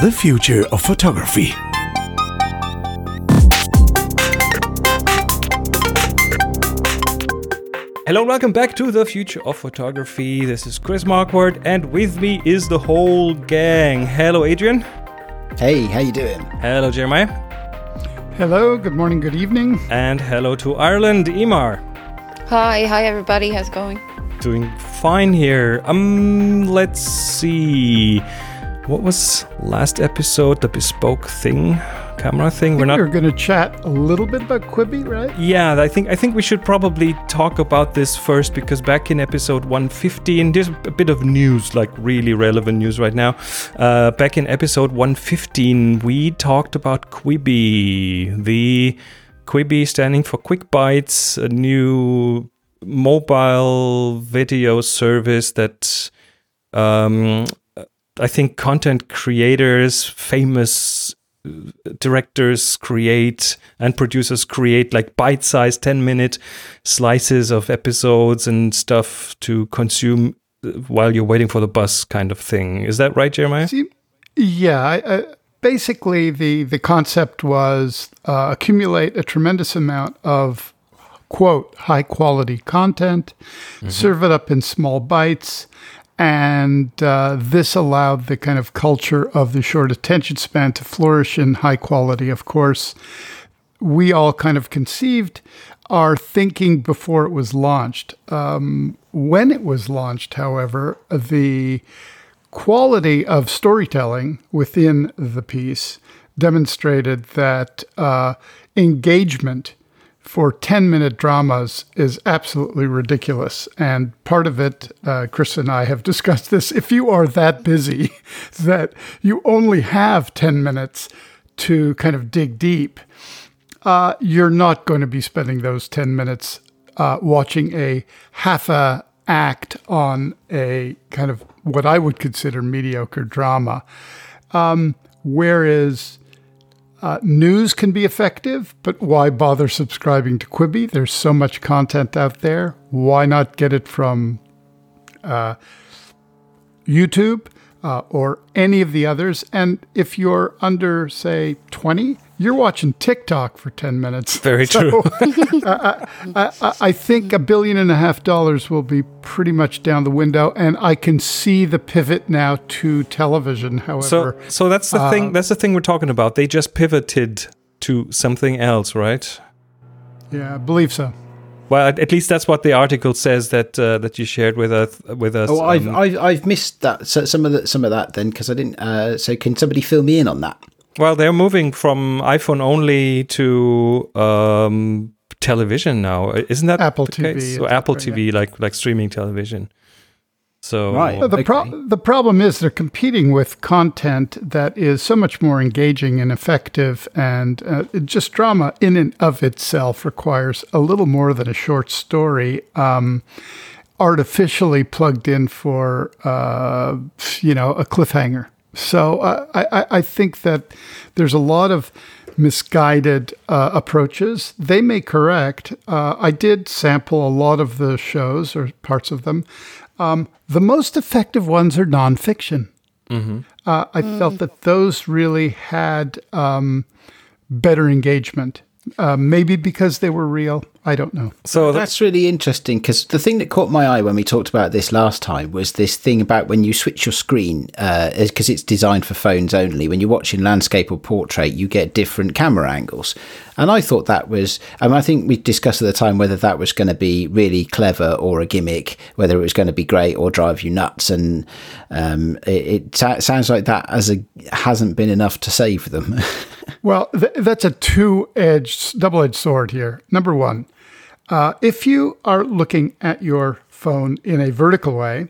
the future of photography. Hello and welcome back to the future of photography. This is Chris Marquardt, and with me is the whole gang. Hello, Adrian. Hey, how you doing? Hello, Jeremiah. Hello, good morning, good evening. And hello to Ireland, Emer. Hi, hi everybody. How's it going? Doing fine here. Um, let's see. What was last episode? The bespoke thing, camera thing. We're not. We're going to chat a little bit about Quibi, right? Yeah, I think I think we should probably talk about this first because back in episode 115, there's a bit of news, like really relevant news right now. Uh, back in episode 115, we talked about Quibi, the Quibi standing for Quick Bites, a new mobile video service that um, I think content creators, famous uh, directors create and producers create like bite-sized 10 minute slices of episodes and stuff to consume uh, while you're waiting for the bus kind of thing is that right jeremiah See, yeah I, I, basically the the concept was uh, accumulate a tremendous amount of quote high quality content mm-hmm. serve it up in small bites and uh, this allowed the kind of culture of the short attention span to flourish in high quality. Of course, we all kind of conceived our thinking before it was launched. Um, when it was launched, however, the quality of storytelling within the piece demonstrated that uh, engagement for 10 minute dramas is absolutely ridiculous. And part of it, uh, Chris and I have discussed this. If you are that busy that you only have 10 minutes to kind of dig deep, uh, you're not going to be spending those 10 minutes uh, watching a half a act on a kind of what I would consider mediocre drama. Um, whereas uh, news can be effective, but why bother subscribing to Quibi? There's so much content out there. Why not get it from uh, YouTube uh, or any of the others? And if you're under, say, 20, you're watching TikTok for 10 minutes. Very so, true. I, I, I, think a billion and a half dollars will be pretty much down the window. And I can see the pivot now to television, however. So, so that's the uh, thing. That's the thing we're talking about. They just pivoted to something else, right? Yeah, I believe so. Well, at least that's what the article says that uh, that you shared with us. With us. Oh, I've, um, I've, I've missed that. So some of that some of that then because I didn't. Uh, so can somebody fill me in on that? Well, they're moving from iPhone only to um, television now. Isn't that Apple TV? Case? So Apple TV, like like streaming television. So right. the pro- the problem is they're competing with content that is so much more engaging and effective, and uh, just drama in and of itself requires a little more than a short story. Um, artificially plugged in for uh, you know a cliffhanger so uh, I, I think that there's a lot of misguided uh, approaches. They may correct. Uh, I did sample a lot of the shows or parts of them. Um, the most effective ones are nonfiction. Mm-hmm. Uh, I mm. felt that those really had um, better engagement. Uh, maybe because they were real. I don't know. So that's really interesting because the thing that caught my eye when we talked about this last time was this thing about when you switch your screen, because uh, it's designed for phones only. When you're watching landscape or portrait, you get different camera angles, and I thought that was. I, mean, I think we discussed at the time whether that was going to be really clever or a gimmick, whether it was going to be great or drive you nuts. And um, it, it sounds like that as a hasn't been enough to save them. well, th- that's a two-edged, double-edged sword here. Number one uh, if you are looking at your phone in a vertical way,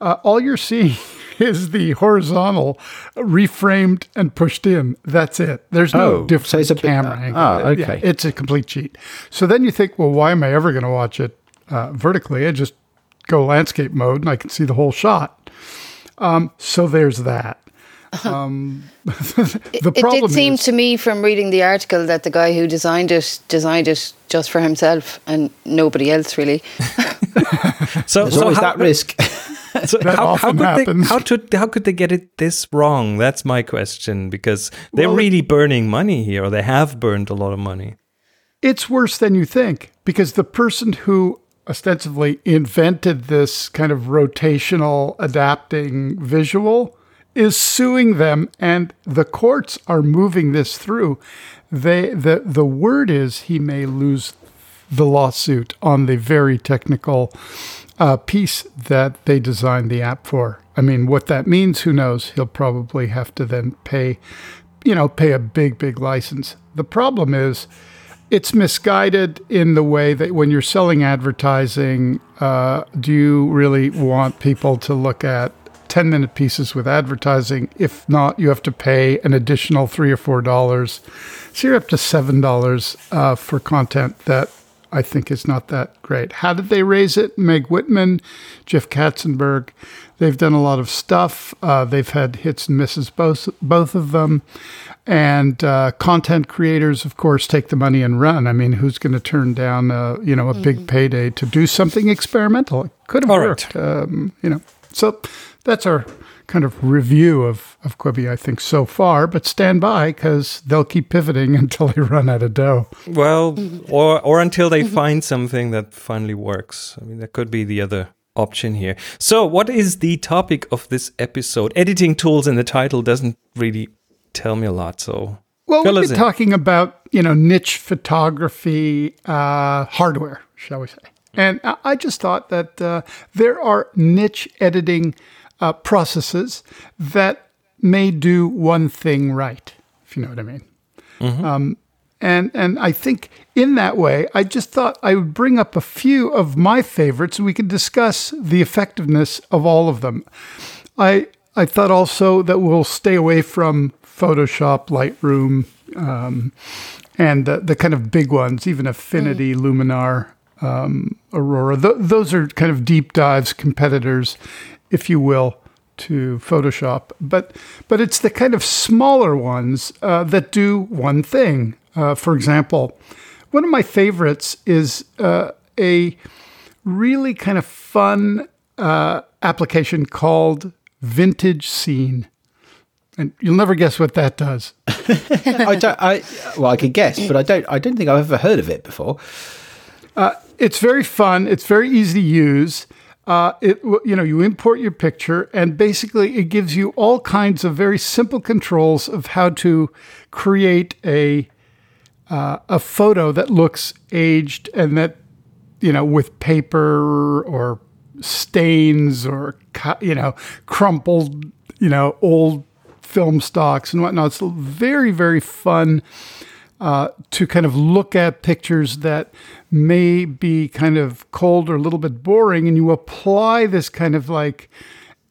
uh, all you're seeing is the horizontal reframed and pushed in. That's it. There's no oh, different so it's a camera bit, uh, angle. Oh, okay. Yeah, it's a complete cheat. So then you think, well, why am I ever going to watch it uh, vertically? I just go landscape mode and I can see the whole shot. Um, so there's that. Um, the it, it did seem is, to me from reading the article that the guy who designed it designed it just for himself and nobody else really. so there's so always how, that risk. so how, how, could happens. they, how, to, how could they get it this wrong? That's my question because they're well, really burning money here, or they have burned a lot of money. It's worse than you think because the person who ostensibly invented this kind of rotational adapting visual is suing them and the courts are moving this through. They the the word is he may lose the lawsuit on the very technical uh, piece that they designed the app for. I mean what that means who knows? He'll probably have to then pay you know pay a big big license. The problem is it's misguided in the way that when you're selling advertising, uh, do you really want people to look at 10 minute pieces with advertising? If not, you have to pay an additional three or four dollars. So you're up to seven dollars uh, for content that I think is not that great. How did they raise it? Meg Whitman, Jeff Katzenberg. They've done a lot of stuff. Uh, they've had hits and misses, both both of them. And uh, content creators, of course, take the money and run. I mean, who's going to turn down, uh, you know, a mm-hmm. big payday to do something experimental? It could have worked, right. um, you know. So that's our kind of review of, of Quibi, I think, so far. But stand by because they'll keep pivoting until they run out of dough. Well, or or until they mm-hmm. find something that finally works. I mean, that could be the other option here. So, what is the topic of this episode? Editing tools in the title doesn't really tell me a lot. So, well, we've been in. talking about you know niche photography uh, hardware, shall we say? And I just thought that uh, there are niche editing uh, processes that may do one thing right, if you know what I mean. Mm-hmm. Um, and and I think in that way, I just thought I would bring up a few of my favorites, and we could discuss the effectiveness of all of them. I I thought also that we'll stay away from Photoshop, Lightroom, um, and the, the kind of big ones, even Affinity, mm. Luminar, um, Aurora. Th- those are kind of deep dives, competitors, if you will, to Photoshop. But but it's the kind of smaller ones uh, that do one thing. Uh, for example, one of my favorites is uh, a really kind of fun uh, application called Vintage Scene. And you'll never guess what that does. I don't. I well, I could guess, but I don't. I don't think I've ever heard of it before. Uh, it's very fun. It's very easy to use. Uh, it you know you import your picture and basically it gives you all kinds of very simple controls of how to create a uh, a photo that looks aged and that you know with paper or stains or you know crumpled you know old film stocks and whatnot. It's very very fun uh, to kind of look at pictures that may be kind of cold or a little bit boring, and you apply this kind of like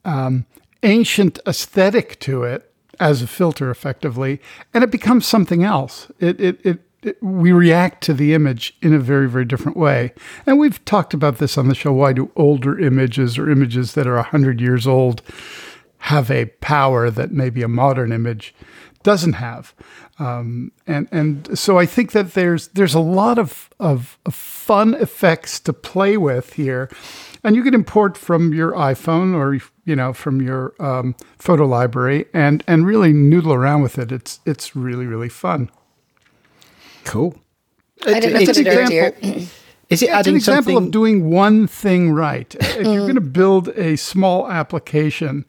um, ancient aesthetic to it as a filter, effectively, and it becomes something else. It, it, it we react to the image in a very, very different way. And we've talked about this on the show. Why do older images or images that are 100 years old have a power that maybe a modern image doesn't have? Um, and and so I think that there's there's a lot of, of, of fun effects to play with here, and you can import from your iPhone or you know from your um, photo library and and really noodle around with it. It's it's really really fun. Cool. I didn't it's example, Is it adding an example something? of doing one thing right? if you're mm. going to build a small application,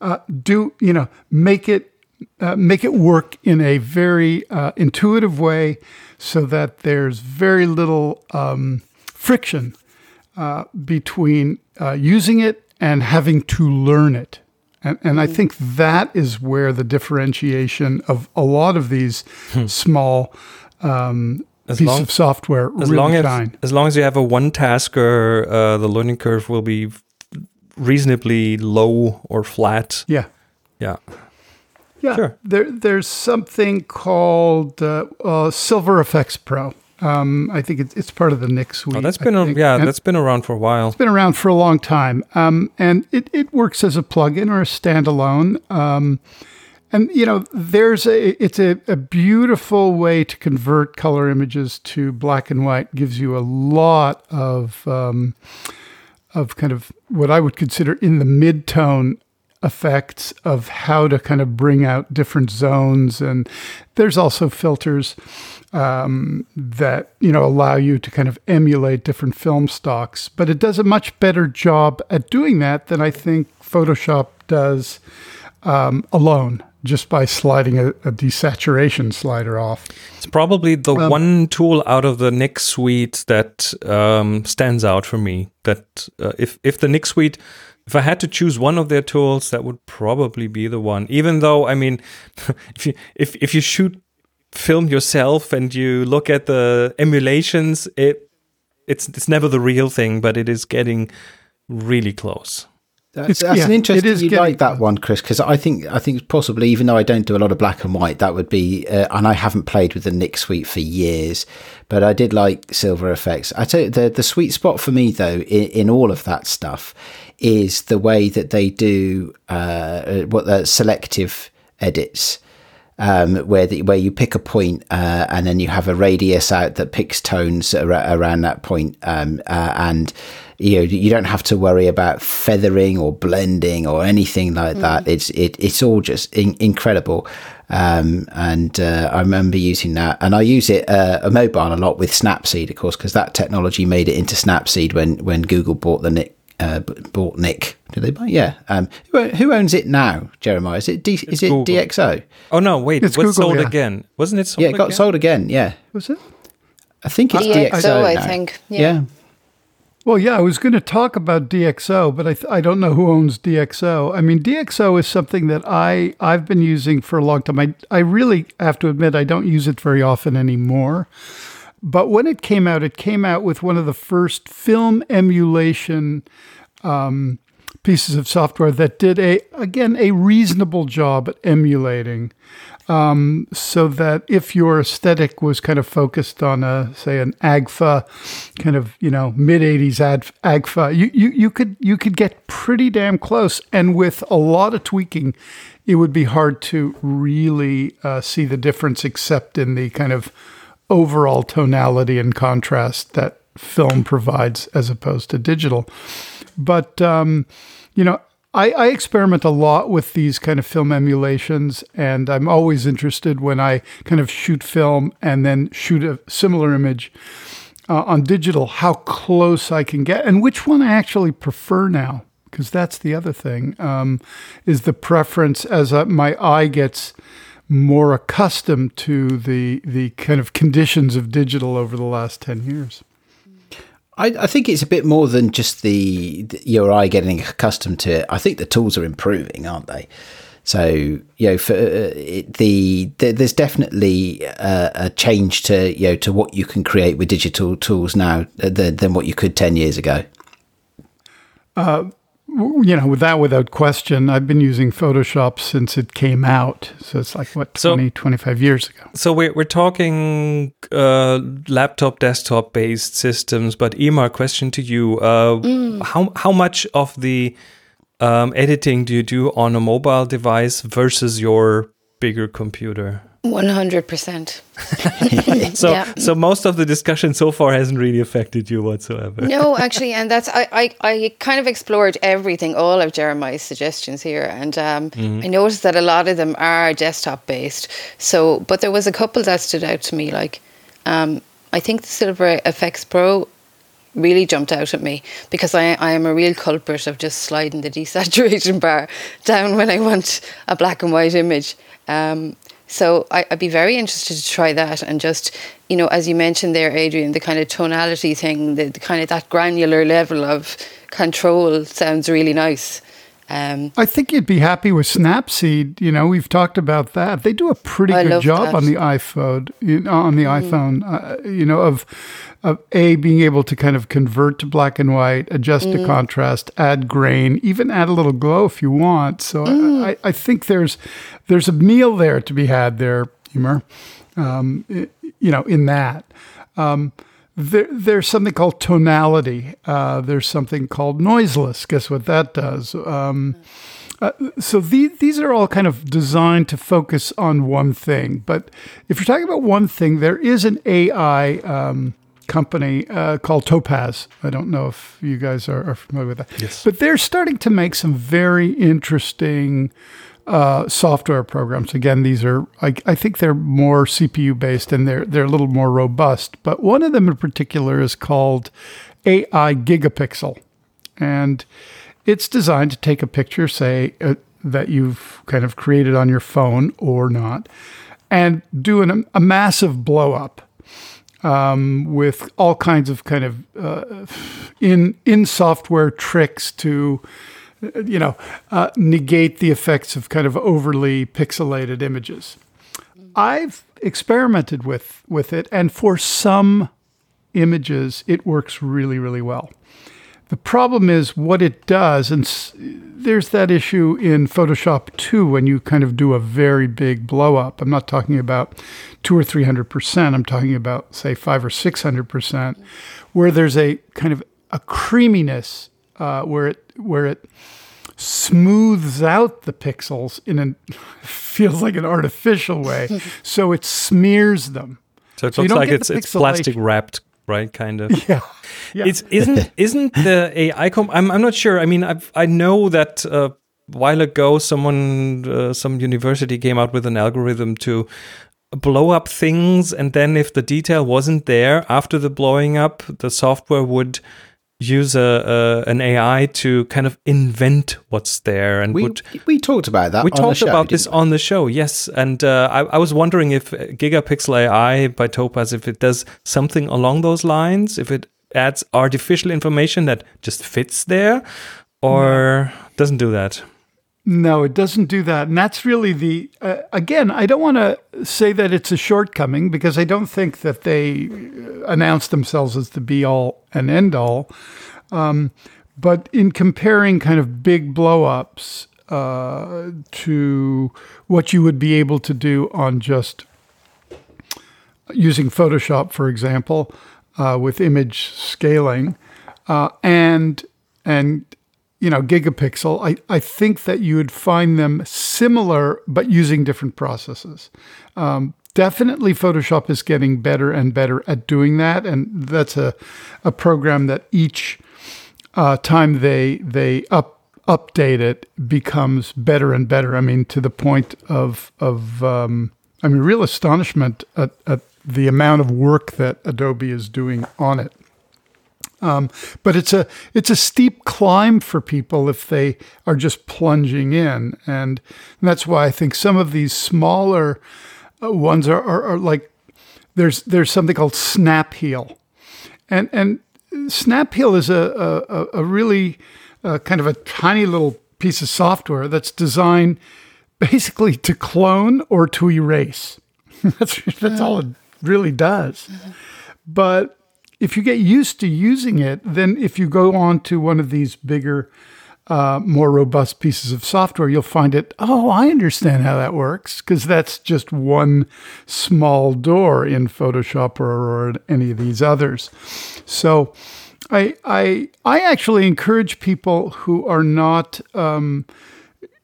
uh, do you know make it uh, make it work in a very uh, intuitive way, so that there's very little um, friction uh, between uh, using it and having to learn it. And, and I mm. think that is where the differentiation of a lot of these hmm. small um, as piece long, of software as really long as, as long as you have a one tasker, uh, the learning curve will be reasonably low or flat. Yeah. Yeah. Yeah. Sure. There, there's something called uh, uh, Silver Efex Pro. Um, I think it's, it's part of the Nik suite. Oh, that's been a, yeah, and that's been around for a while. It's been around for a long time, um, and it, it works as a plugin or a standalone. Um, and you know, there's a it's a, a beautiful way to convert color images to black and white. Gives you a lot of um, of kind of what I would consider in the mid tone effects of how to kind of bring out different zones and there's also filters um, that you know allow you to kind of emulate different film stocks but it does a much better job at doing that than i think photoshop does um, alone just by sliding a, a, desaturation slider off. It's probably the um, one tool out of the Nik suite that um, stands out for me. That uh, if if the Nik suite, if I had to choose one of their tools, that would probably be the one. Even though, I mean, if you if if you shoot film yourself and you look at the emulations, it it's it's never the real thing, but it is getting really close. That's, that's yeah, an interesting. You getting, like that one, Chris? Because I think I think possibly, even though I don't do a lot of black and white, that would be. Uh, and I haven't played with the Nik suite for years, but I did like Silver Efex. I tell you, the the sweet spot for me though in, in all of that stuff is the way that they do uh, what the selective edits. Um, where the, where you pick a point, uh, and then you have a radius out that picks tones ar- around that point, um, uh, and you know you don't have to worry about feathering or blending or anything like mm. that it's it, it's all just in, incredible um, and uh, I remember using that and I use it uh, a mobile a lot with Snapseed of course because that technology made it into Snapseed when when Google bought the Nik uh, bought Nik. Did they buy? Yeah. Um, who, who, owns it now, Jeremiah? Is it D, is it DxO? Oh no, wait. It's Google, sold yeah. again? Wasn't it? Sold yeah, it got again? sold again. Yeah. Was it? I think it's DxO. DxO I think. Yeah. yeah. Well, yeah, I was going to talk about DxO, but I, th- I don't know who owns DxO. I mean, DxO is something that I, I've been using for a long time. I, I really have to admit, I don't use it very often anymore. But when it came out, it came out with one of the first film emulation um, pieces of software that did a again a reasonable job at emulating um, so that if your aesthetic was kind of focused on a say an agfa kind of you know mid 80s ad, agfa you, you you could you could get pretty damn close. And with a lot of tweaking it would be hard to really uh, see the difference except in the kind of overall tonality and contrast that film provides as opposed to digital. But um, you know I, I, experiment a lot with these kind of film emulations, and I'm always interested when I kind of shoot film and then shoot a similar image uh, on digital, how close I can get, and which one I actually prefer now, because that's the other thing, um, is the preference as uh, my eye gets more accustomed to the the kind of conditions of digital over the last 10 years. I, I, think it's a bit more than just the, the, your eye getting accustomed to it. I think the tools are improving, aren't they? So you know, for uh, it, the, the, there's definitely a, a, change to you know to what you can create with digital tools now than, than what you could ten years ago. Uh, you know, without without question, I've been using Photoshop since it came out. So it's like what 20, so, 25 years ago. So we're we're talking uh, laptop, desktop based systems. But Emer, question to you: uh, mm. How how much of the um, editing do you do on a mobile device versus your bigger computer? One hundred percent. So, yeah. so most of the discussion so far hasn't really affected you whatsoever. no, actually, and that's I, I, I kind of explored everything, all of Jeremiah's suggestions here, and um, mm-hmm. I noticed that a lot of them are desktop based. So, but there was a couple that stood out to me, like um, I think the Silver Efex Pro really jumped out at me because I, I am a real culprit of just sliding the desaturation bar down when I want a black and white image. Um, so I, would be very interested to try that and just, you know, as you mentioned there, Adrian, the kind of tonality thing, the, the kind of that granular level of control sounds really nice. Um, I think you'd be happy with Snapseed. You know, we've talked about that. They do a pretty I good job that. on the iPhone. You know, on the mm. iPhone, uh, you know, of of a being able to kind of convert to black and white, adjust mm. the contrast, add grain, even add a little glow if you want. So mm. I, I, think there's there's a meal there to be had there, Emer. Um, you know, in that. Um, there, there's something called tonality. Uh, there's something called noiseless. Guess what that does? Um, uh, so the, these are all kind of designed to focus on one thing. But if you're talking about one thing, there is an AI um, company uh, called Topaz. I don't know if you guys are, are familiar with that. Yes. But they're starting to make some very interesting uh, software programs. Again, these are I, I think they're more CPU based and they're they're a little more robust. But one of them in particular is called AI Gigapixel, and it's designed to take a picture, say uh, that you've kind of created on your phone or not, and do an, a massive blow up um, with all kinds of kind of uh, in in software tricks to you know uh, negate the effects of kind of overly pixelated images. I've experimented with with it, and for some images, it works really really well. The problem is what it does, and there's that issue in Photoshop too when you kind of do a very big blow up. I'm not talking about two or three hundred percent. I'm talking about say five or six hundred percent, where there's a kind of a creaminess uh, where it where it smooths out the pixels in a feels like an artificial way, so it smears them. So it So looks like it's it's plastic wrapped, right? Kind of. Yeah, yeah. It's isn't isn't the AI comp? I'm I'm not sure. I mean, I've, I know that uh, a while ago, someone uh, some university came out with an algorithm to blow up things, and then if the detail wasn't there after the blowing up, the software would use a, a an AI to kind of invent what's there and We would we talked about that. we on the talked show, about this we? on the show, yes. And uh, I, I was wondering if Gigapixel AI by Topaz, if it does something along those lines, if it adds artificial information that just fits there, or doesn't do that. No, it doesn't do that. And that's really the, uh, again, I don't want to say that it's a shortcoming because I don't think that they uh, announce themselves as the be all and end all. Um, but in comparing kind of big blow ups uh, to what you would be able to do on just using Photoshop, for example, uh, with image scaling, uh, and and you know gigapixel, I, I think that you would find them similar, but using different processes. Um, definitely, Photoshop is getting better and better at doing that, and that's a a program that each uh, time they they up update it becomes better and better. I mean, to the point of of um, I mean, real astonishment at, at the amount of work that Adobe is doing on it. Um, but it's a it's a steep climb for people if they are just plunging in, and that's why I think some of these smaller uh, ones are, are, are like there's there's something called Snap Heal, and and Snap Heal is a a, a really uh, kind of a tiny little piece of software that's designed basically to clone or to erase. that's that's all it really does. But if you get used to using it, then if you go on to one of these bigger, uh, more robust pieces of software, you'll find it. Oh, I understand how that works because that's just one small door in Photoshop or, or any of these others. So, I I I actually encourage people who are not. Um,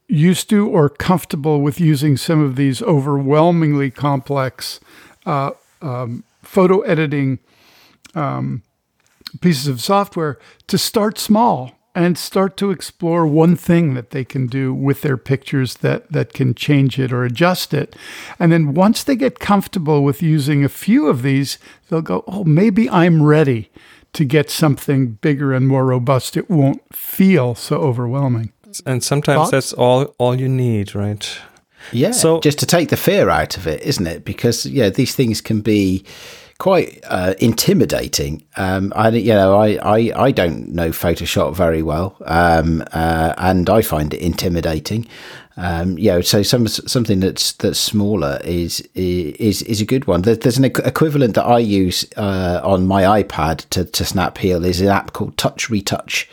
used to or comfortable with using some of these overwhelmingly complex uh, um, photo editing um, pieces of software to start small and start to explore one thing that they can do with their pictures that that can change it or adjust it and then once they get comfortable with using a few of these they'll go oh maybe i'm ready to get something bigger and more robust it won't feel so overwhelming And sometimes Thoughts? that's all all you need, right? Yeah, So- just to take the fear out of it, isn't it? Because yeah, these things can be quite uh, intimidating. Um, I you know I, I I don't know Photoshop very well, um, uh, and I find it intimidating. Um, you know, so some something that's that's smaller is is is a good one. There's an equivalent that I use uh, on my iPad to to Snap Heal is an app called Touch Retouch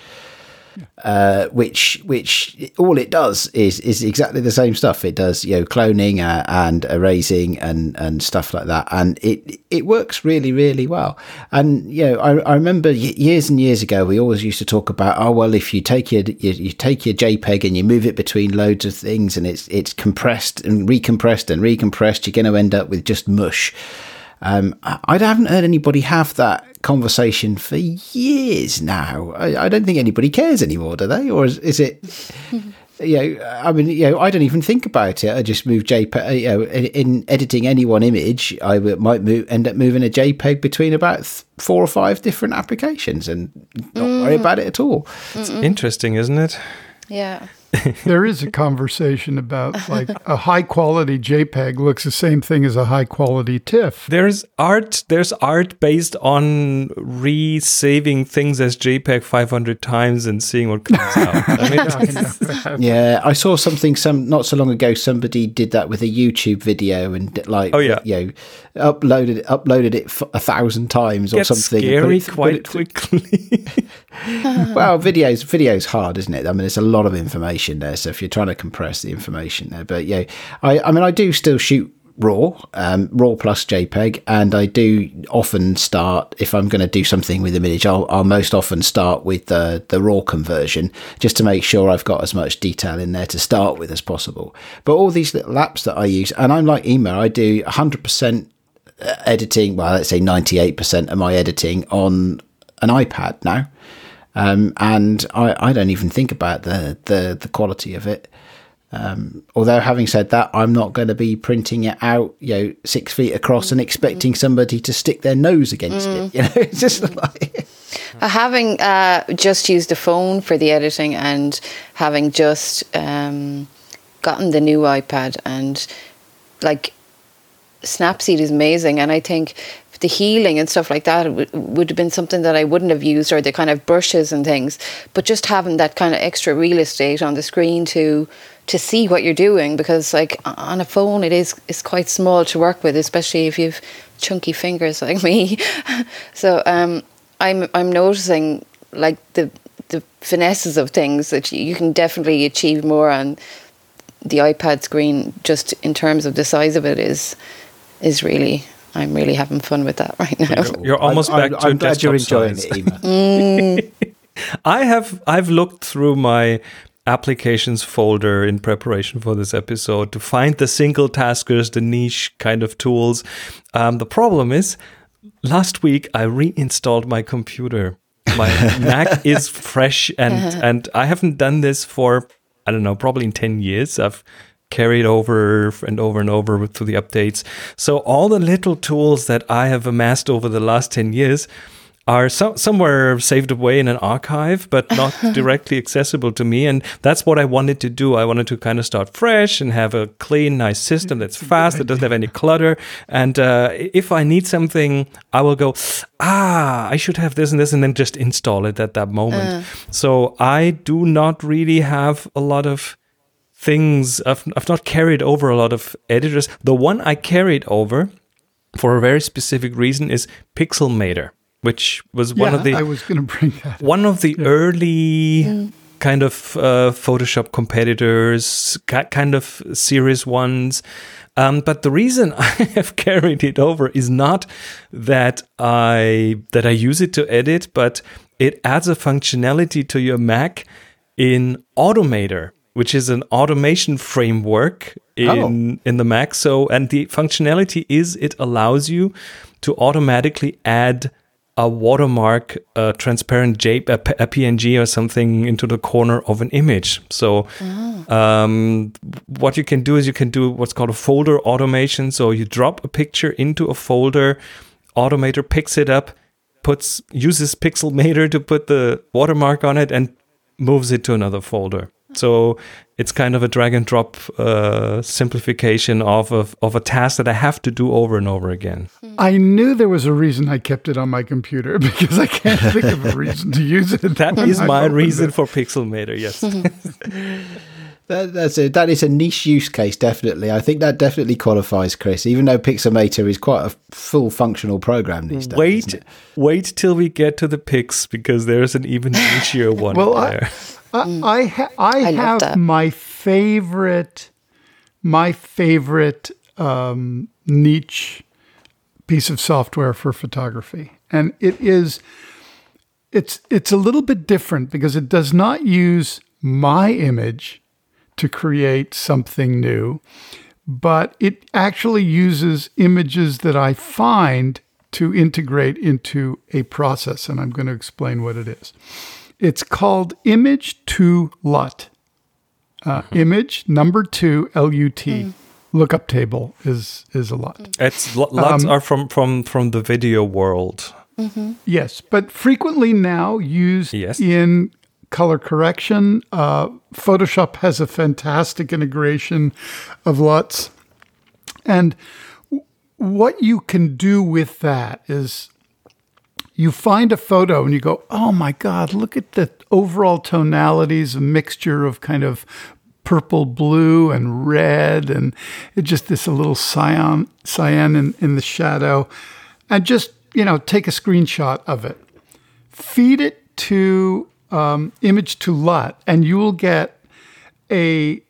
uh, which which all it does is is exactly the same stuff. It does you know cloning uh, and erasing and and stuff like that, and it it works really really well. And you know I, I remember years and years ago we always used to talk about oh well if you take your you, you take your JPEG and you move it between loads of things and it's it's compressed and recompressed and recompressed, you're going to end up with just mush. Um, I, I haven't heard anybody have that conversation for years now. I, I don't think anybody cares anymore, do they? Or is, is it? you know, I mean, you know, I don't even think about it. I just move JPEG. You know, in, in editing any one image, I w- might move, end up moving a JPEG between about th- four or five different applications and not worry about it at all. It's interesting, isn't it? Yeah. there is a conversation about like a high quality JPEG looks the same thing as a high quality TIFF. There's art. There's art based on re-saving things as JPEG 500 times and seeing what comes out. I mean, it's- Yeah, I saw something some not so long ago. Somebody did that with a YouTube video and like, Oh, yeah. you know, uploaded it, uploaded it f- a thousand times or gets something. scary Put it- quite it- quickly. well, videos videos hard, isn't it? I mean, there's a lot of information there. So if you're trying to compress the information there, but yeah, I I mean, I do still shoot raw, um, raw plus JPEG, and I do often start if I'm going to do something with the image, I'll, I'll most often start with the the raw conversion just to make sure I've got as much detail in there to start with as possible. But all these little apps that I use, and I'm like email, I do 100 percent editing. Well, let's say 98 percent of my editing on an iPad now. Um, and I, I don't even think about the, the, the quality of it. Um, although having said that, I'm not going to be printing it out, you know, six feet across and expecting somebody to stick their nose against it. You know, it's just like, Uh, having uh, just used a phone for the editing and having just um, gotten the new iPad and like Snapseed is amazing, and I think the healing and stuff like that would, would have been something that I wouldn't have used, or the kind of brushes and things. But just having that kind of extra real estate on the screen to to see what you're doing, because like on a phone it is is quite small to work with, especially if you've chunky fingers like me. so um, I'm I'm noticing like the the finesses of things that you can definitely achieve more on the iPad screen just in terms of the size of it is is really I'm really having fun with that right now. You're almost I'm, back I'm, to I'm glad you're enjoying size. it, Emer. I have I've looked through my applications folder in preparation for this episode to find the single taskers, the niche kind of tools. Um, the problem is, last week I reinstalled my computer. My Mac is fresh, and and I haven't done this for I don't know, probably in ten years. I've carried over and over and over through the updates. So all the little tools that I have amassed over the last ten years are so, somewhere saved away in an archive, but not directly accessible to me. And that's what I wanted to do. I wanted to kind of start fresh and have a clean, nice system that's fast, that doesn't have any clutter. And uh, if I need something, I will go, ah, I should have this and this, and then just install it at that moment. So I do not really have a lot of things. I've, I've not carried over a lot of editors. The one I carried over for a very specific reason is Pixelmator which was one yeah, of the I was going to bring that. up. one of the early kind of uh, Photoshop competitors, ki- kind of serious ones. Um, but the reason I have carried it over is not that I that I use it to edit, but it adds a functionality to your Mac in Automator, which is an automation framework in in the Mac. So and the functionality is it allows you to automatically add a watermark, a transparent J, a, PNG or something into the corner of an image. So, um, what you can do is you can do what's called a folder automation. So you drop a picture into a folder, Automator picks it up, puts uses Pixelmator to put the watermark on it, and moves it to another folder. So it's kind of a drag and drop uh, simplification of a, of a task that I have to do over and over again. I knew there was a reason I kept it on my computer because I can't think of a reason to use it. that is I've my reason it. for Pixelmator. Yes. That, that's a, that is a niche use case, definitely. I think that definitely qualifies, Chris, even though Pixelmator is quite a full functional program these days. wait, wait till we get to the Pix because there's an even nichier one Well, there. I I, ha- I, I have my favorite my favorite um, niche piece of software for photography, and it is it's it's a little bit different because it does not use my image to create something new, but it actually uses images that I find to integrate into a process, and I'm going to explain what it is. It's called Image to LUT. Uh, Image number two L U T. Lookup table is is a LUT. It's lo- lots are from from from the video world. Yes, but frequently now used Yes. in color correction. Uh, Photoshop has a fantastic integration of LUTs. And w- what you can do with that is you find a photo and you go, oh my God, look at the overall tonalities, a mixture of kind of purple, blue, and red, and just this a little cyan, cyan in, in the shadow. And just, you know, take a screenshot of it, feed it to um, image to LUT, and you will get a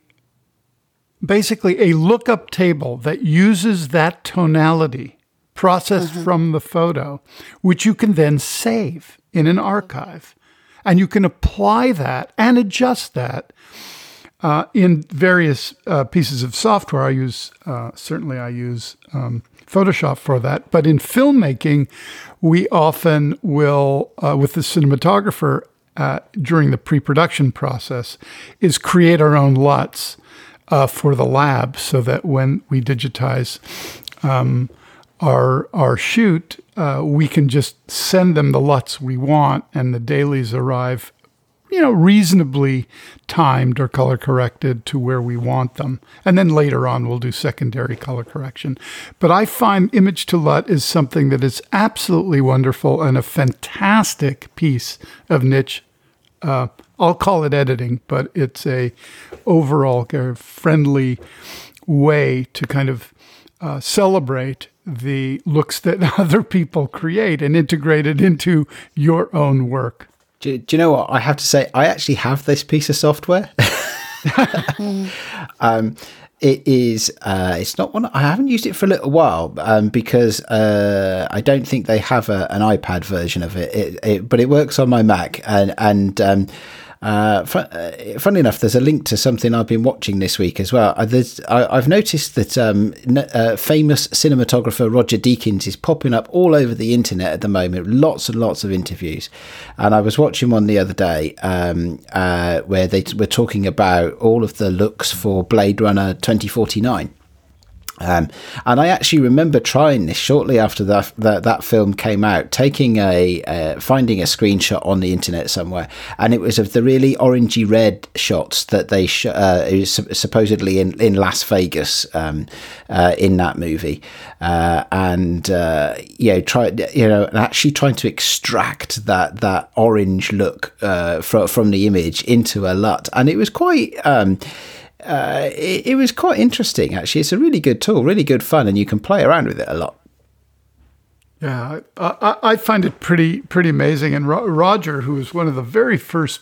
basically a lookup table that uses that tonality processed from the photo, which you can then save in an archive. And you can apply that and adjust that uh, in various uh, pieces of software. I use, uh, certainly, I use um, Photoshop for that. But in filmmaking, we often will, uh, with the cinematographer uh, during the pre production process, is create our own LUTs uh, for the lab so that when we digitize um, our our shoot, uh, we can just send them the LUTs we want, and the dailies arrive, you know, reasonably timed or color corrected to where we want them. And then later on, we'll do secondary color correction. But I find image to LUT is something that is absolutely wonderful and a fantastic piece of niche uh, I'll call it editing, but it's a overall kind of friendly way to kind of uh, celebrate the looks that other people create and integrate it into your own work. Do, do you know what? I have to say, I actually have this piece of software. um, it is. Uh, it's not one. I haven't used it for a little while um, because uh, I don't think they have a, an iPad version of it. It, it. But it works on my Mac, and and um, uh, fun, uh, funnily enough, there's a link to something I've been watching this week as well. Uh, I, I've noticed that um, n- uh, famous cinematographer Roger Deakins is popping up all over the internet at the moment. Lots and lots of interviews, and I was watching one the other day um, uh, where they t- were talking about all of the looks for Blade Runner 2049. Um, and I actually remember trying this shortly after that that, that film came out, taking a uh, finding a screenshot on the internet somewhere, and it was of the really orangey red shots that they sh- uh, supposedly in in Las Vegas um, uh, in that movie, uh, and uh, you know try you know actually trying to extract that that orange look uh, from from the image into a LUT, and it was quite. Um, uh, it, it, was quite interesting actually. It's a really good tool, really good fun, and you can play around with it a lot. Yeah, I, I, I find it pretty pretty amazing. And Ro- Roger, who was one of the very first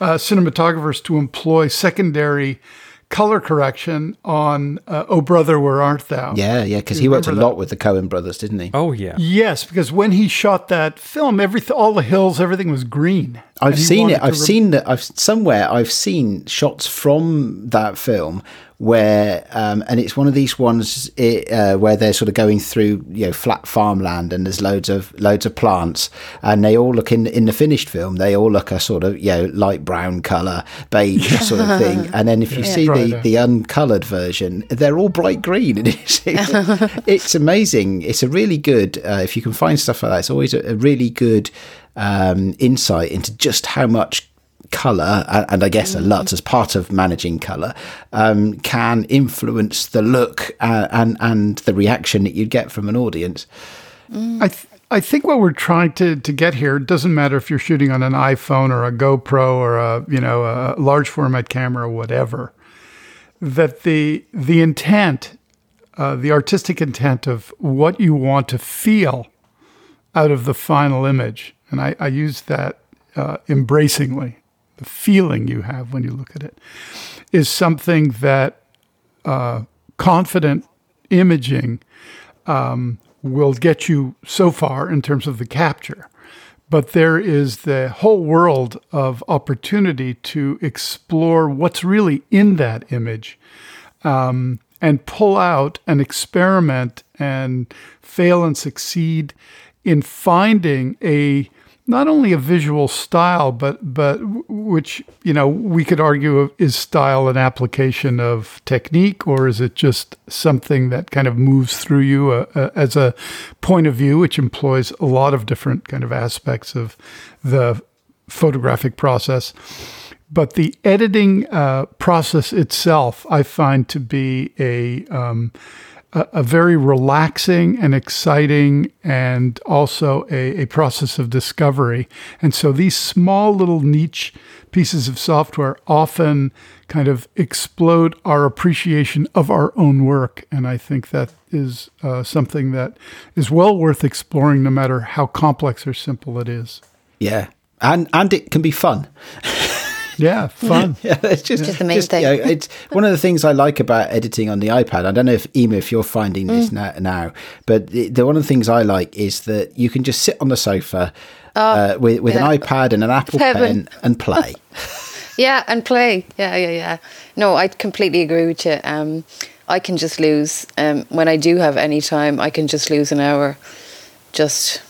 uh, cinematographers to employ secondary color correction on uh, "Oh Brother, Where Art Thou?" Yeah, yeah, because he worked a lot with the Coen brothers, didn't he? Oh yeah. Yes, because when he shot that film, everything, all the hills, everything was green. I've seen it. I've re- seen that. I've somewhere. I've seen shots from that film where, um, and it's one of these ones it, uh, where they're sort of going through, you know, flat farmland, and there's loads of loads of plants, and they all look in in the finished film. They all look a sort of, you know, light brown color, beige sort of thing. And then if you yeah, see the the uncolored version, they're all bright green, and it's it's, it's amazing. It's a really good. Uh, if you can find stuff like that, it's always a, a really good um, insight into just how much color and I guess a LUT as part of managing color um, can influence the look uh, and and the reaction that you'd get from an audience. I th- I think what we're trying to, to get here doesn't matter if you're shooting on an iPhone or a GoPro or a you know a large format camera or whatever. That the the intent, uh, the artistic intent of what you want to feel out of the final image, and I, I use that uh, embracingly the feeling you have when you look at it, is something that uh, confident imaging um, will get you so far in terms of the capture. But there is the whole world of opportunity to explore what's really in that image um, and pull out and experiment and fail and succeed in finding a not only a visual style, but but which you know we could argue is style an application of technique, or is it just something that kind of moves through you uh, uh, as a point of view, which employs a lot of different kind of aspects of the photographic process. But the editing uh, process itself, I find to be a um, a, a, very relaxing and exciting and also a, a, process of discovery. And so these small little niche pieces of software often kind of explode our appreciation of our own work. And I think that is uh, something that is well worth exploring no matter how complex or simple it is. Yeah. And, and it can be fun. Yeah, fun. yeah, it's just, just the main just, thing. You know, it's one of the things I like about editing on the iPad. I don't know if Emer, if you're finding this mm. now, now, but the, the, one of the things I like is that you can just sit on the sofa oh, uh, with, with yeah. an iPad and an Apple Heaven. Pen and play. yeah, and play. Yeah, yeah, yeah. No, I completely agree with you. Um, I can just lose um, when I do have any time. I can just lose an hour, just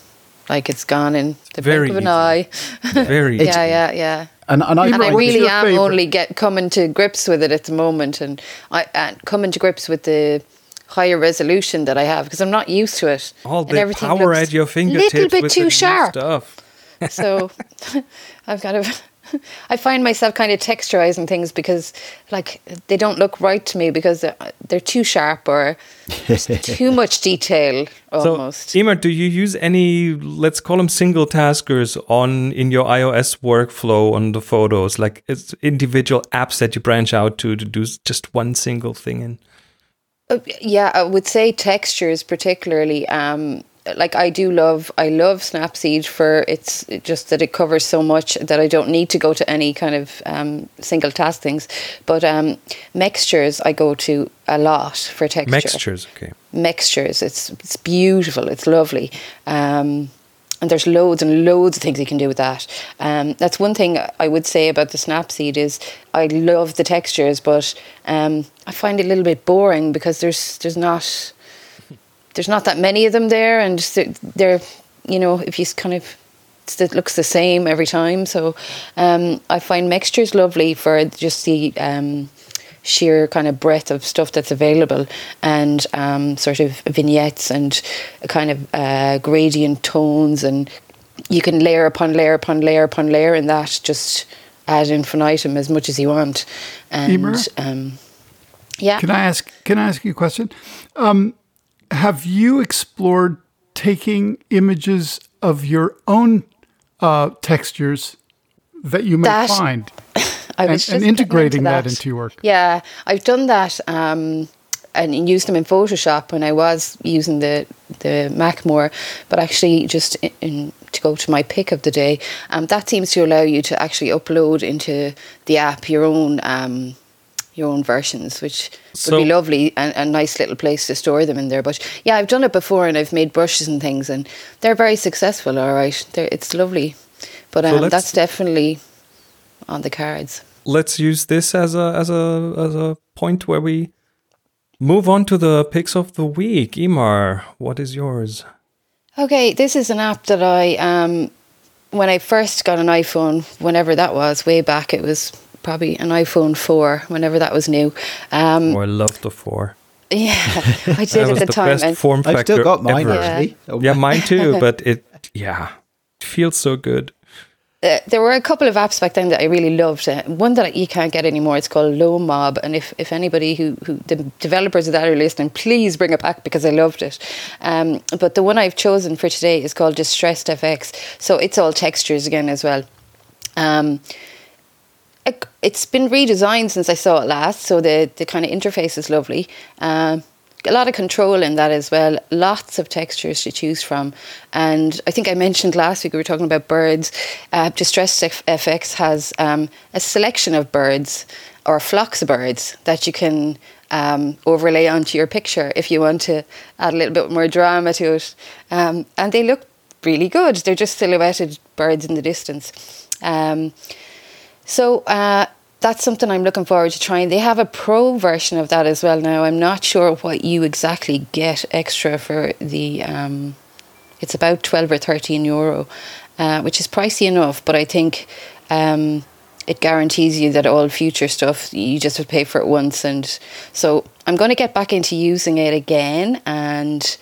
like it's gone in the Very blink of an eye. Very. yeah, yeah, yeah. And, and, I, and I really am favorite? only get coming to grips with it at the moment, and I and coming to grips with the higher resolution that I have because I'm not used to it. All the power at your fingertips, little bit too sharp. Stuff. so I've got to I find myself kind of texturizing things because, like, they don't look right to me because they're, they're too sharp or too much detail almost. So, Emer, do you use any, let's call them single taskers on in your iOS workflow on the photos? Like, it's individual apps that you branch out to to do just one single thing in? Uh, yeah, I would say textures particularly. Um, like I do love I love Snapseed for it's just that it covers so much that I don't need to go to any kind of um, single task things. But um, Mextures I go to a lot for texture. Mextures, okay. Mextures, it's it's beautiful. It's lovely. Um, and there's loads and loads of things you can do with that. Um, that's one thing I would say about the Snapseed is I love the textures, but um, I find it a little bit boring because there's there's not there's not that many of them there, and they're, you know, if you kind of it looks the same every time. So um, I find Mextures lovely for just the um, sheer kind of breadth of stuff that's available and um, sort of vignettes and kind of uh, gradient tones and you can layer upon layer upon layer upon layer and that just ad infinitum as much as you want. And um, yeah. Can I ask can I ask you a question? Um, have you explored taking images of your own uh, textures that you may that, find and, and, integrating that. that. into your work? Yeah, I've done that. Um, and used them in Photoshop when I was using the the Mac more, but actually just in, in, to go to my pick of the day, um, that seems to allow you to actually upload into the app your own um, your own versions, which so, would be lovely and a nice little place to store them in there. But yeah, I've done it before and I've made brushes and things, and they're very successful. All right, they're, it's lovely, but um, so that's definitely on the cards. Let's use this as a as a as a point where we move on to the picks of the week. Emer, what is yours? Okay, this is an app that I um when I first got an iPhone, whenever that was, way back, it was probably an iPhone 4 whenever that was new. Um, oh, I love the 4. Yeah, I did at the, the time. Best form factor I've still got mine ever. actually. Yeah. yeah, mine too. But it, yeah, it feels so good. Uh, there were a couple of apps back then that I really loved. Uh, one that you can't get anymore. It's called LoMob. and if, if anybody who, who the developers of that are listening, please bring it back because I loved it. Um, but the one I've chosen for today is called Distressed FX. So it's all textures again as well. Um, it's been redesigned since I saw it last, so the, the kind of interface is lovely. Um, a lot of control in that as well. Lots of textures to choose from. And I think I mentioned last week we were talking about birds. Uh, Distress FX has um, a selection of birds or flocks of birds that you can um, overlay onto your picture if you want to add a little bit more drama to it. Um, and they look really good. They're just silhouetted birds in the distance. Um, so uh, that's something I'm looking forward to trying. They have a pro version of that as well now. I'm not sure what you exactly get extra for the. Um, it's about twelve or thirteen euro, uh, which is pricey enough, but I think um, it guarantees you that all future stuff you just to pay for it once. And so I'm going to get back into using it again, and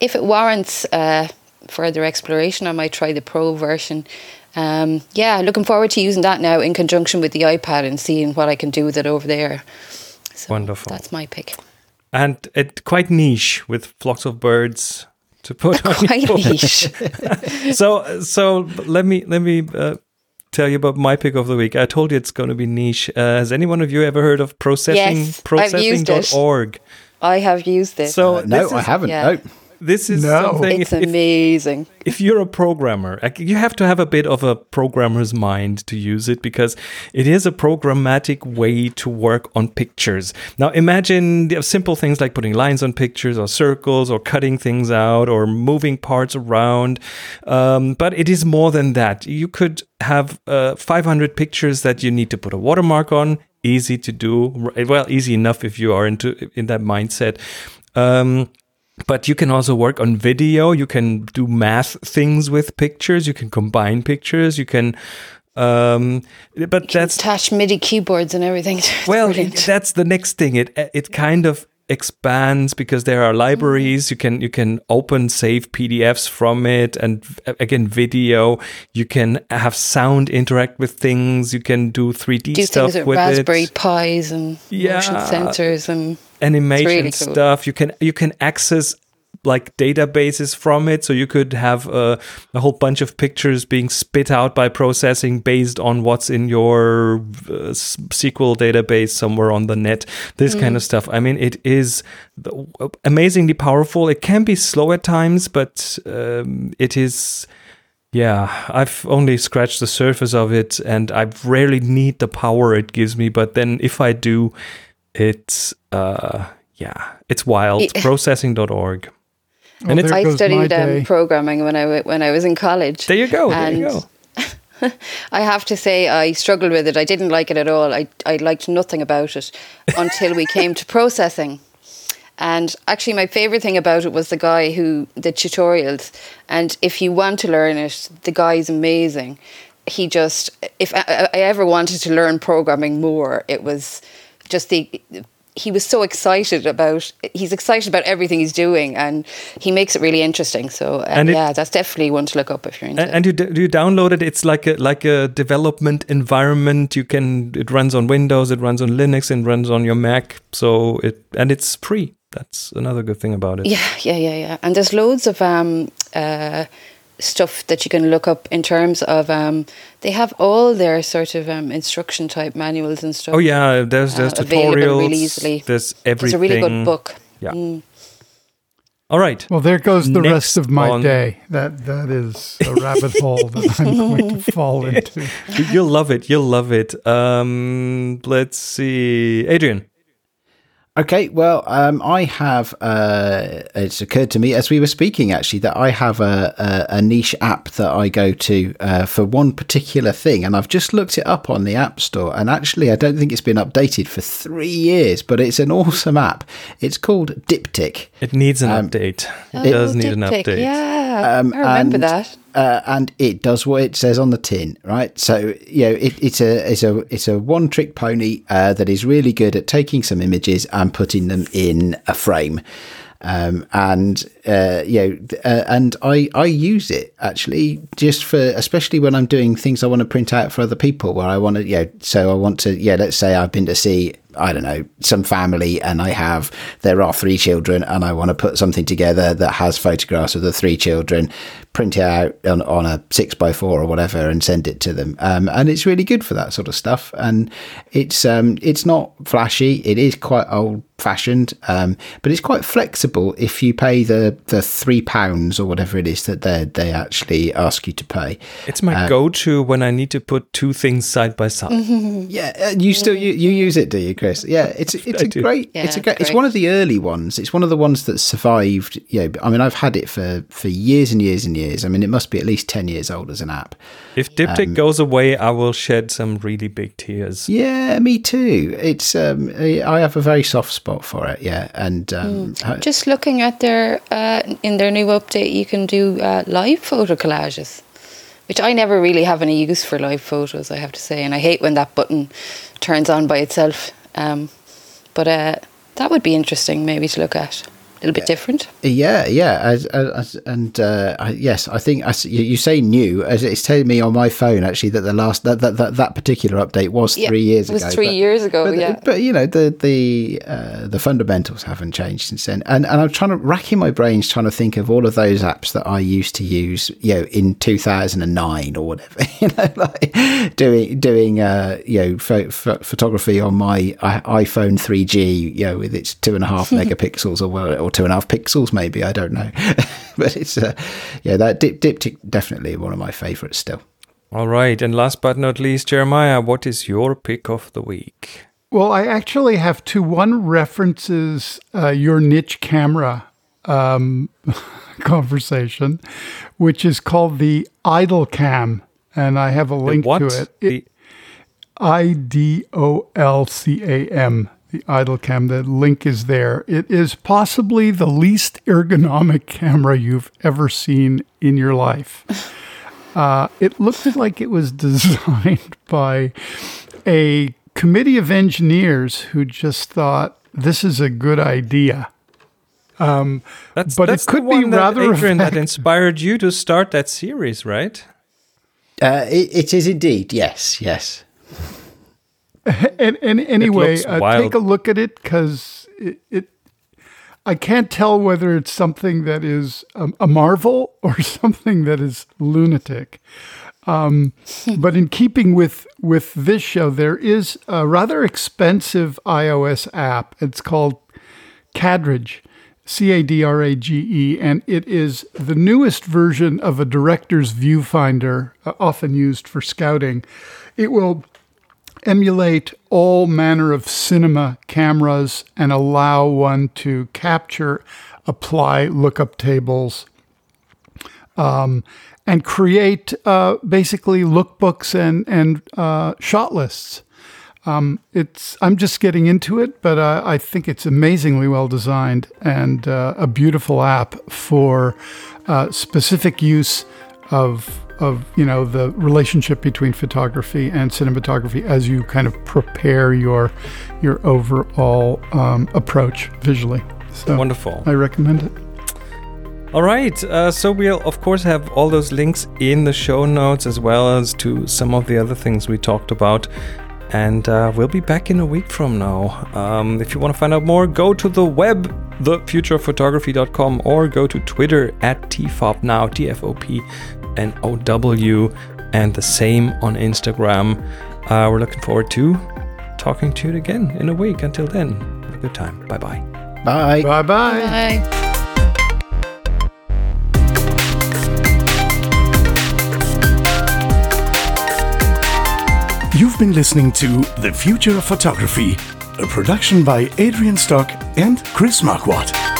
if it warrants uh, further exploration, I might try the pro version um, yeah, looking forward to using that now in conjunction with the iPad and seeing what I can do with it over there. So Wonderful. That's my pick. And it quite niche with flocks of birds to put on Quite your niche. so so let me let me uh, tell you about my pick of the week. I told you it's going to be niche. Uh, has any one of you ever heard of processing Yes, I've used it. processing.org? I have used this. So Uh, no, this I haven't. yeah. No. This is No. something it's if, if, amazing. if you're a programmer, like, you have to have a bit of a programmer's mind to use it because it is a programmatic way to work on pictures. Now, imagine the simple things like putting lines on pictures or circles or cutting things out or moving parts around. Um, but it is more than that. You could have uh, 500 pictures that you need to put a watermark on. Easy to do. Well, easy enough if you are into in that mindset. Um, but you can also work on video. You can do math things with pictures. You can combine pictures. You can um but that's Attach MIDI keyboards and everything. Well that's the next thing. It it kind of expands because there are libraries. You can you can open save pdfs from it. And again video. You can have sound interact with things. You can do 3d do stuff things with with Raspberry it Pis and motion sensors and animation really cool. stuff. You can you can access like databases from it, so you could have a, a whole bunch of pictures being spit out by processing based on what's in your uh, SQL database somewhere on the net. This kind of stuff. I mean, it is amazingly powerful. It can be slow at times, but um, it is. Yeah, I've only scratched the surface of it, and I rarely need the power it gives me. But then, if I do, it's uh, yeah, it's wild. Yeah. Processing.org. Well, And it's- I studied um, programming when I w- when I was in college. There you go. There you go. I have to say, I struggled with it. I didn't like it at all. I, I liked nothing about it until we came to processing. And actually, my favorite thing about it was the guy who the tutorials. And if you want to learn it, the guy's amazing. He just, if I, I ever wanted to learn programming more, it was just the. He was so excited about. He's excited about everything he's doing, and he makes it really interesting. So, uh, And it- yeah, that's definitely one to look up if you're into. And, and you you download it. It's like a like a development environment. You can. It runs on Windows. It runs on Linux. And runs on your Mac. So it and it's free. That's another good thing about it. Yeah, yeah, yeah, yeah. And there's loads of um, uh, stuff that you can look up in terms of. Um, they have all their sort of um, instruction type manuals and stuff. Oh yeah. There's there's uh, tutorials. really easily. There's everything. It's a really good book. Yeah. Mm. All right. Well, there goes the Next rest of my on- day. That that is a rabbit hole that I'm going to fall into. You'll love it. You'll love it. Um, let's see, Adrian. Okay, well, um, I have. Uh, it's occurred to me as we were speaking, actually, that I have a, a, a niche app that I go to uh, for one particular thing, and I've just looked it up on the App Store. And actually, I don't think it's been updated for three years, but it's an awesome app. It's called Diptic. It needs an Um, update. Oh, It does need an update. Yeah, Um, I remember and, that. Uh, and it does what it says on the tin, right? So you know, it, it's a it's a it's a one trick pony uh, that is really good at taking some images and putting them in a frame. Um, and uh, you know, uh, and I I use it actually just for especially when I'm doing things I want to print out for other people where I want to yeah. So I want to yeah. Let's say I've been to see I don't know some family and I have there are three children and I want to put something together that has photographs of the three children, print it out on, on a six by four or whatever and send it to them. Um, and it's really good for that sort of stuff. And it's um, it's not flashy. It is quite old fashioned, um, but it's quite flexible if you pay the the the three pounds or whatever it is that they they actually ask you to pay. It's my go-to when I need to put two things side by side. Yeah, uh, you still you, you use it, do you, Chris? Yeah, it's it's I a do. great Yeah, it's a it's great, it's one of the early ones. It's one of the ones that survived. You know, I mean, I've had it for for years and years and years. I mean, it must be at least ten years old as an app. If Diptic goes away, I will shed some really big tears. Yeah, me too. It's um, I have a very soft spot for it. Yeah, and um, I- Just looking at their uh, in their new update, you can do uh, live photo collages, which I never really have any use for live photos. I have to say, and I hate when that button turns on by itself. Um, but uh, that would be interesting, maybe to look at. A little bit different. Yeah, yeah, as, as, and uh, yes, I think as you, say new, as it's telling me on my phone actually that the last that that, that, that particular update was Yeah, three years ago. it was ago. three years ago, But, yeah. but you know the the uh, the fundamentals haven't changed since then, and and I'm trying to racking my brains trying to think of all of those apps that I used to use, you know, in 2009 or whatever, you know, like doing doing uh, you know pho- pho- photography on my iPhone 3G, you know, with its two and a half megapixels or well, or two and a half pixels, maybe I don't know, but it's uh, yeah, that dip Diptic definitely one of my favourites still. All right, and last but not least, Jeremiah, what is your pick of the week? Well, I actually have two. One references uh, your niche camera um, conversation, which is called the IdolCam, and I have a link what? to it. It I D O L C A M, the IdolCam. The link is there. It is possibly the least ergonomic camera you've ever seen in your life. Uh, it looks like it was designed by a committee of engineers who just thought this is a good idea. That's, But it could the be one that, rather Adrian, that inspired you to start that series, right? Uh, it, it is indeed, yes, yes. And, and anyway, uh, take a look at it because it, it. I can't tell whether it's something that is um, a marvel or something that is lunatic. Um, but in keeping with with this show, there is a rather expensive iOS app. It's called Cadrage, C A D R A G E, and it is the newest version of a director's viewfinder, uh, often used for scouting. It will emulate all manner of cinema cameras and allow one to capture, apply lookup tables, um, and create uh, basically lookbooks and and uh, shot lists. Um, it's I'm just getting into it, but uh, I think it's amazingly well designed and uh, a beautiful app for uh, specific use of of you know the relationship between photography and cinematography as you kind of prepare your your overall um, approach visually. So Wonderful. I recommend it. All right. Uh, so we'll, of course, have all those links in the show notes as well as to some of the other things we talked about. And uh, we'll be back in a week from now. Um, if you want to find out more, go to the web, thefutureofphotography.com, or go to Twitter at tfopnow, T F O P N O W, and the same on Instagram. Uh, we're looking forward to talking to you again in a week. Until then, have a good time. Bye bye. Bye. Bye bye. Bye. You've been listening to The Future of Photography, a production by Adrian Stock and Chris Marquardt.